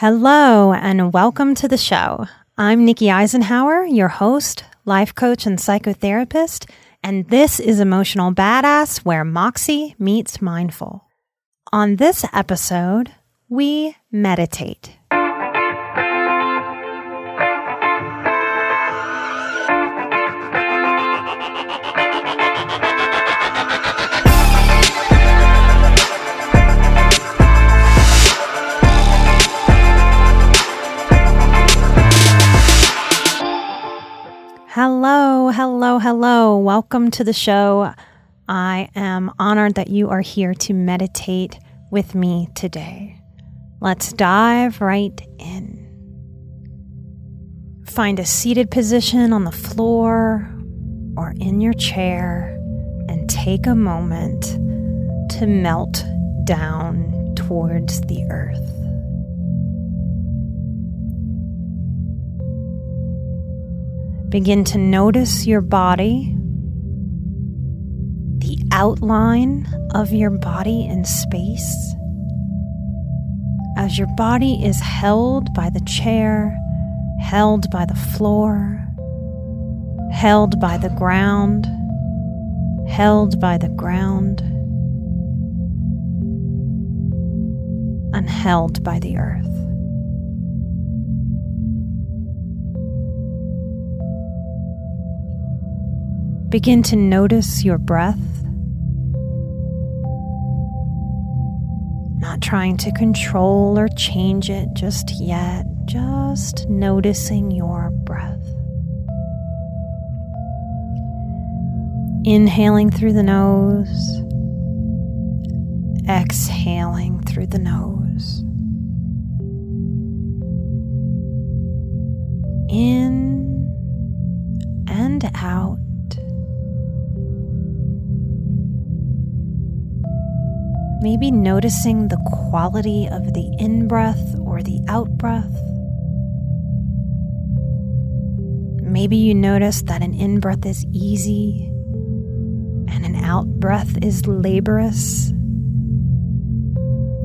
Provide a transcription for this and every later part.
Hello, and welcome to the show. I'm Nikki Eisenhauer, your host, life coach, and psychotherapist, and this is Emotional Badass, where Moxie meets Mindful. On this episode, we meditate. Welcome to the show. I am honored that you are here to meditate with me today. Let's dive right in. Find a seated position on the floor or in your chair and take a moment to melt down towards the earth. Begin to notice your body, outline of your body in space. As your body is held by the chair, held by the floor, held by the ground, held by the ground, and held by the earth. Begin to notice your breath. Trying to control or change it just yet, just noticing your breath. Inhaling through the nose, exhaling through the nose. In Maybe noticing the quality of the in breath or the out breath. Maybe you notice that an in breath is easy and an out breath is laborious.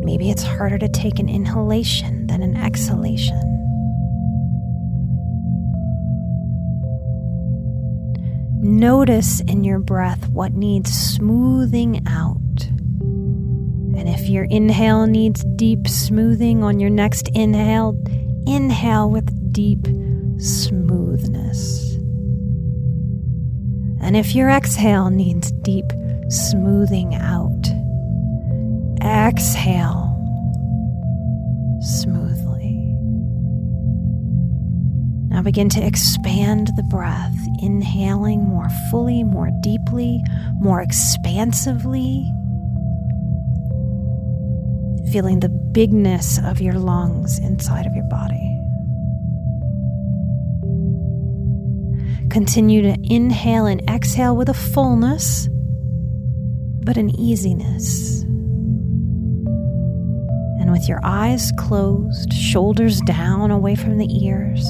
Maybe it's harder to take an inhalation than an exhalation. Notice in your breath what needs smoothing out. And if your inhale needs deep smoothing on your next inhale, inhale with deep smoothness. And if your exhale needs deep smoothing out, exhale smoothly. Now begin to expand the breath, inhaling more fully, more deeply, more expansively feeling the bigness of your lungs inside of your body. Continue to inhale and exhale with a fullness, but an easiness. And with your eyes closed, shoulders down away from the ears,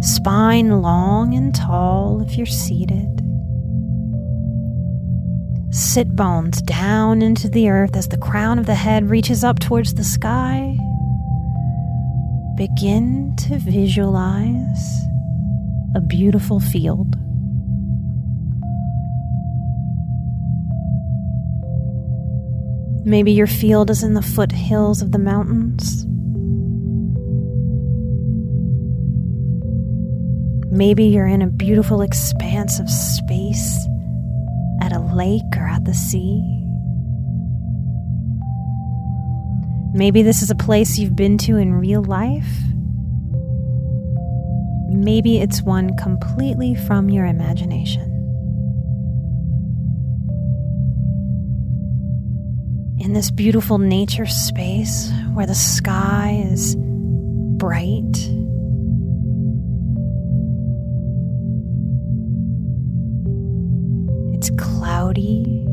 spine long and tall if you're seated sit bones down into the earth as the crown of the head reaches up towards the sky. Begin to visualize a beautiful field. Maybe your field is in the foothills of the mountains. Maybe you're in a beautiful expanse of space at a lake or at the sea. Maybe this is a place you've been to in real life. Maybe it's one completely from your imagination. In this beautiful nature space where the sky is bright cloudy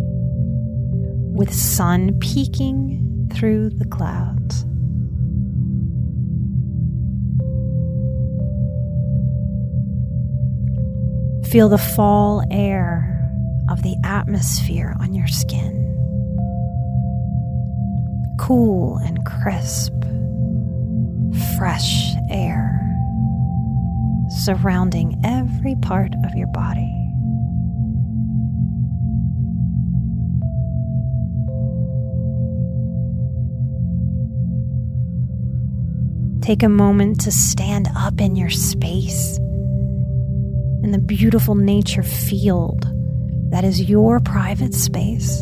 with sun peeking through the clouds. Feel the fall air of the atmosphere on your skin. Cool and crisp, fresh air surrounding every part of your body. Take a moment to stand up in your space in the beautiful nature field that is your private space.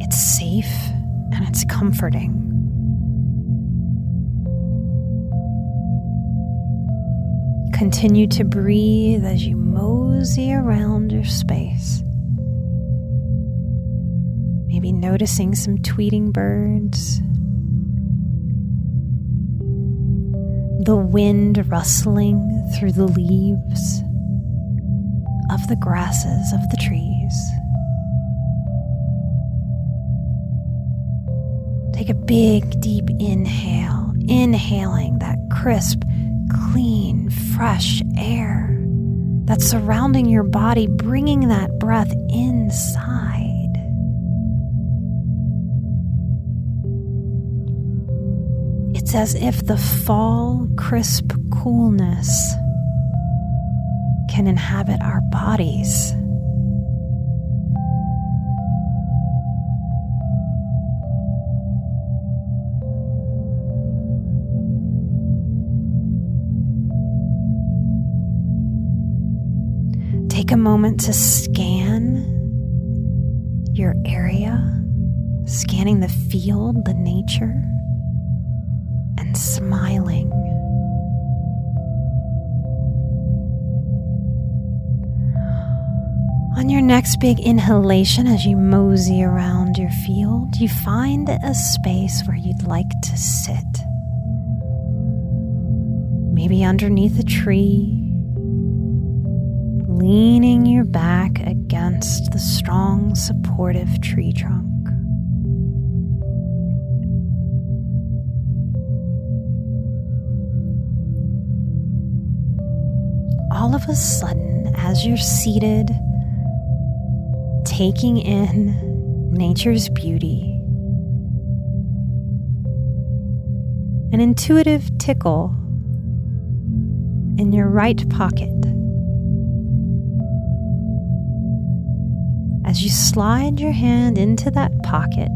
It's safe and it's comforting. Continue to breathe as you mosey around your space. Maybe noticing some tweeting birds. The wind rustling through the leaves of the grasses of the trees. Take a big, deep inhale, inhaling that crisp, clean, fresh air that's surrounding your body, bringing that breath inside. It's as if the fall crisp coolness can inhabit our bodies. Take a moment to scan your area, scanning the field, the nature smiling. On your next big inhalation, as you mosey around your field, you find a space where you'd like to sit. Maybe underneath a tree, leaning your back against the strong, supportive tree trunk. Of a sudden, as you're seated, taking in nature's beauty, an intuitive tickle in your right pocket. As you slide your hand into that pocket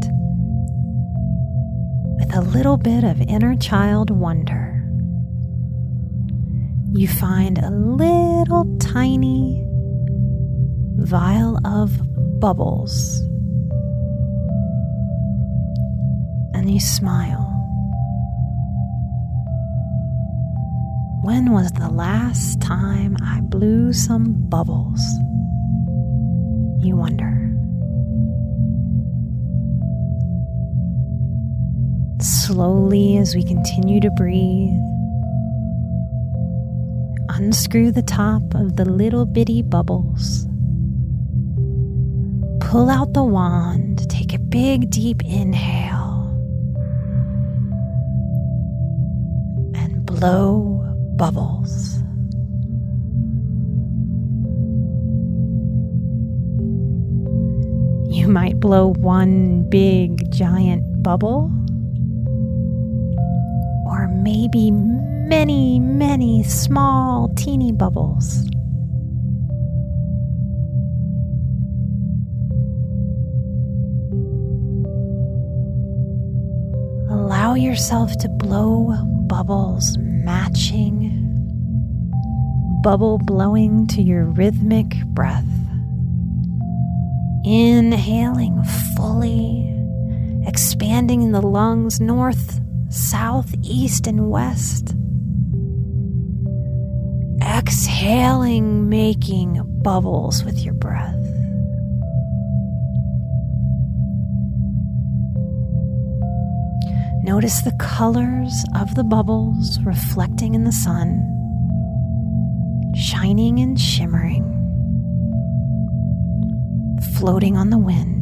with a little bit of inner child wonder you find a little tiny vial of bubbles. And you smile. When was the last time I blew some bubbles? You wonder. Slowly, as we continue to breathe, unscrew the top of the little bitty bubbles. Pull out the wand, take a big deep inhale, and blow bubbles. You might blow one big giant bubble, or maybe many, many small, teeny bubbles. Allow yourself to blow bubbles matching, bubble blowing to your rhythmic breath. Inhaling fully, expanding the lungs north, south, east, and west. Exhaling, making bubbles with your breath. Notice the colors of the bubbles reflecting in the sun, shining and shimmering, floating on the wind.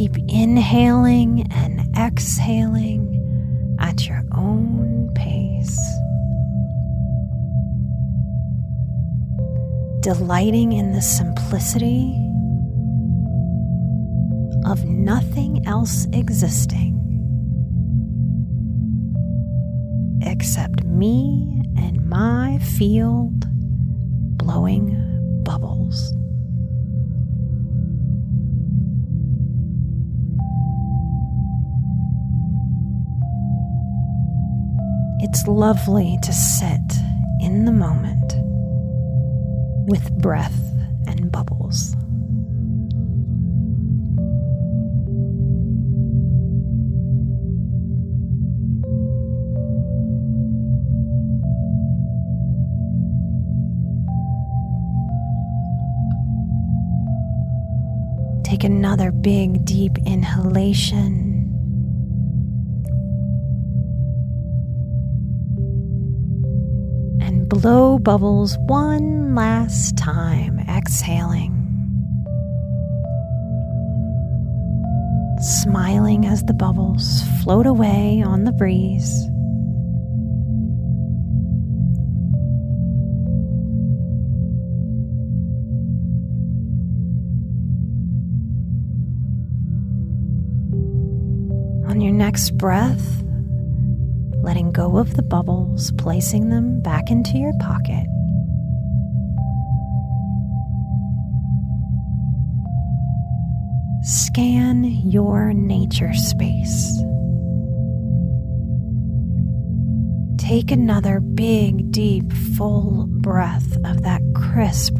Keep inhaling and exhaling at your own pace. delighting in the simplicity of nothing else existing except me and my field blowing It's lovely to sit in the moment with breath and bubbles. Take another big, deep inhalation. Blow bubbles one last time, exhaling. Smiling as the bubbles float away on the breeze. On your next breath, letting go of the bubbles, placing them back into your pocket. Scan your nature space. Take another big, deep, full breath of that crisp,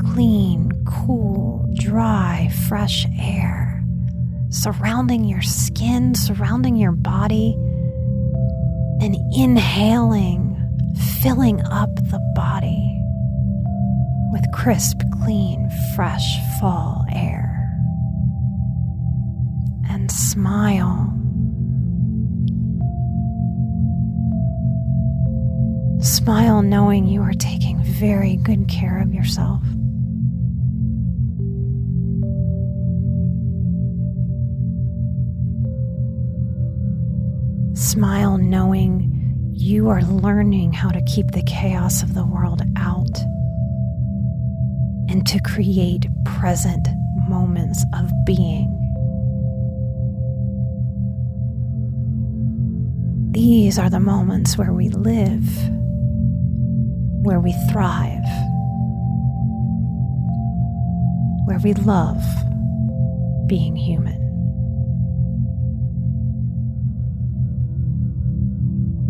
clean, cool, dry, fresh air surrounding your skin, surrounding your body, and inhaling, filling up the body with crisp, clean, fresh fall air And smile. Smile knowing you are taking very good care of yourself. Smile knowing you are learning how to keep the chaos of the world out and to create present moments of being. These are the moments where we live, where we thrive, where we love being human.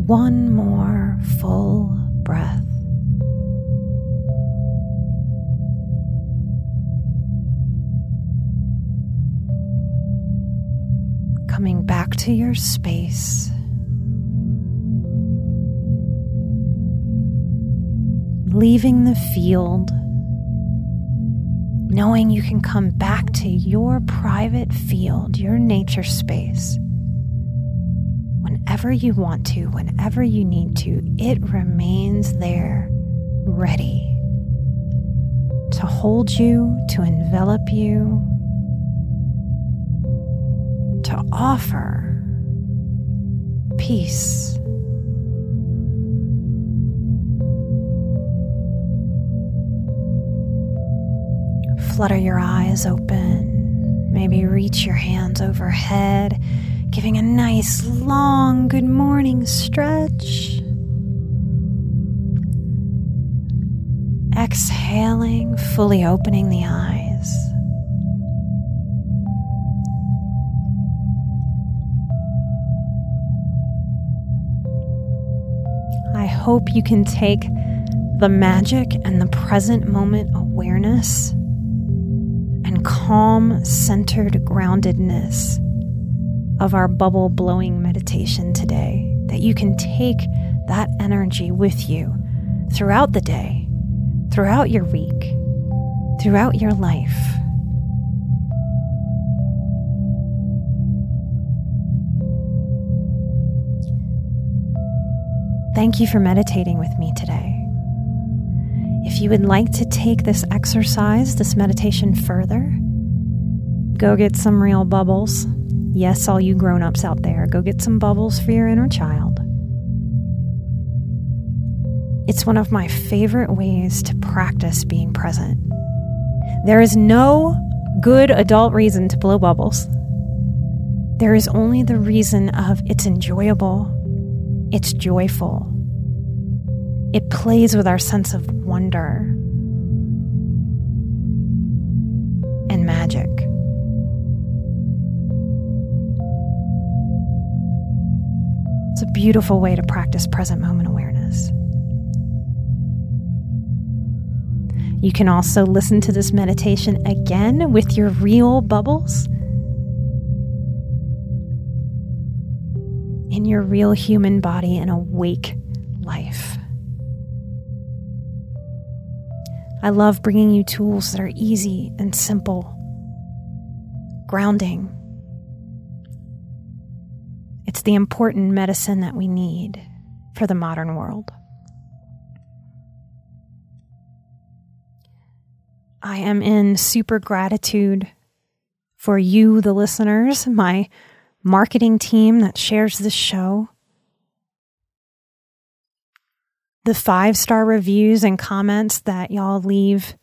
One more full breath. Coming back to your space. leaving the field, knowing you can come back to your private field, your nature space, whenever you want to, whenever you need to. It remains there, ready to hold you, to envelop you, to offer peace flutter your eyes open. Maybe reach your hands overhead, giving a nice long good morning stretch. exhaling, fully opening the eyes. I hope you can take the magic and the present moment awareness and calm, centered groundedness of our bubble blowing meditation today. That you can take that energy with you throughout the day, throughout your week, throughout your life. Thank you for meditating with me today. If you would like to take this exercise, this meditation further, go get some real bubbles. Yes, all you grown ups out there, go get some bubbles for your inner child. It's one of my favorite ways to practice being present. There is no good adult reason to blow bubbles. There is only the reason of it's enjoyable, it's joyful, it plays with our sense of wonder and magic. Beautiful way to practice present moment awareness. You can also listen to this meditation again with your real bubbles in your real human body and awake life. I love bringing you tools that are easy and simple, grounding. It's the important medicine that we need for the modern world. I am in super gratitude for you, the listeners, my marketing team that shares this show, the five star reviews and comments that y'all leave.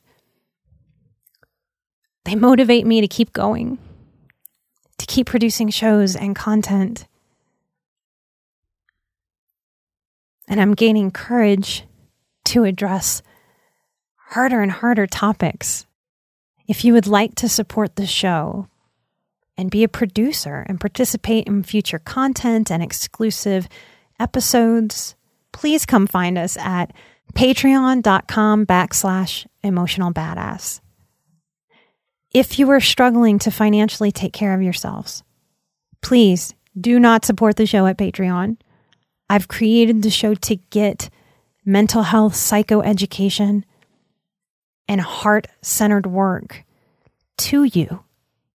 They motivate me to keep going, to keep producing shows and content. And I'm gaining courage to address harder and harder topics. If you would like to support the show and be a producer and participate in future content and exclusive episodes, please come find us at patreon.com backslash emotional badass. If you are struggling to financially take care of yourselves, please do not support the show at Patreon. I've created the show to get mental health, psychoeducation, and heart centered work to you.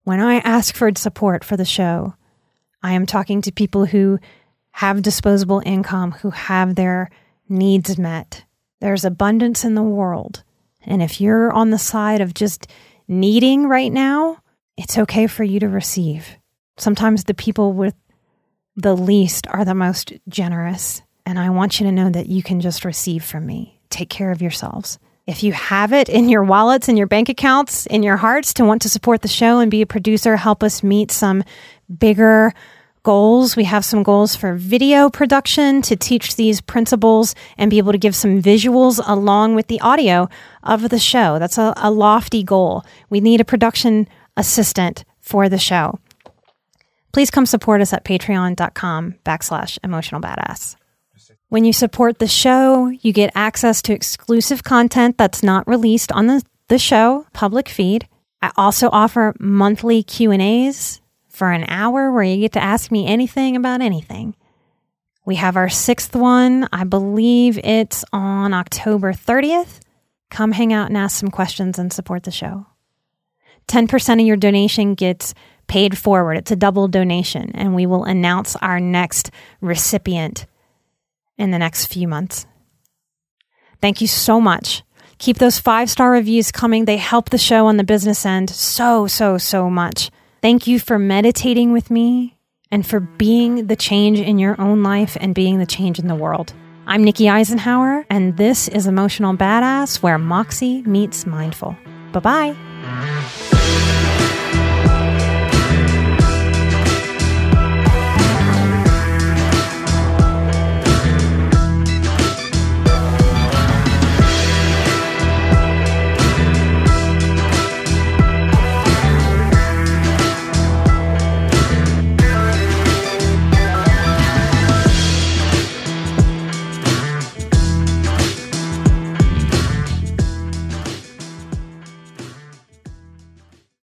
When I ask for support for the show, I am talking to people who have disposable income, who have their needs met. There's abundance in the world. And if you're on the side of just needing right now, it's okay for you to receive. Sometimes the people with the least are the most generous. And I want you to know that you can just receive from me. Take care of yourselves. If you have it in your wallets, in your bank accounts, in your hearts to want to support the show and be a producer, help us meet some bigger, goals. We have some goals for video production to teach these principles and be able to give some visuals along with the audio of the show. That's a, a lofty goal. We need a production assistant for the show. Please come support us at patreon.com backslash emotional badass. When you support the show, you get access to exclusive content that's not released on the, the show, public feed. I also offer monthly Q&As for an hour where you get to ask me anything about anything. We have our sixth one. I believe it's on October 30th. Come hang out and ask some questions and support the show. 10% of your donation gets paid forward. It's a double donation, and we will announce our next recipient in the next few months. Thank you so much. Keep those five star reviews coming. They help the show on the business end so, so, so much. Thank you for meditating with me and for being the change in your own life and being the change in the world. I'm Nikki Eisenhauer, and this is Emotional Badass, where Moxie meets Mindful. Bye bye.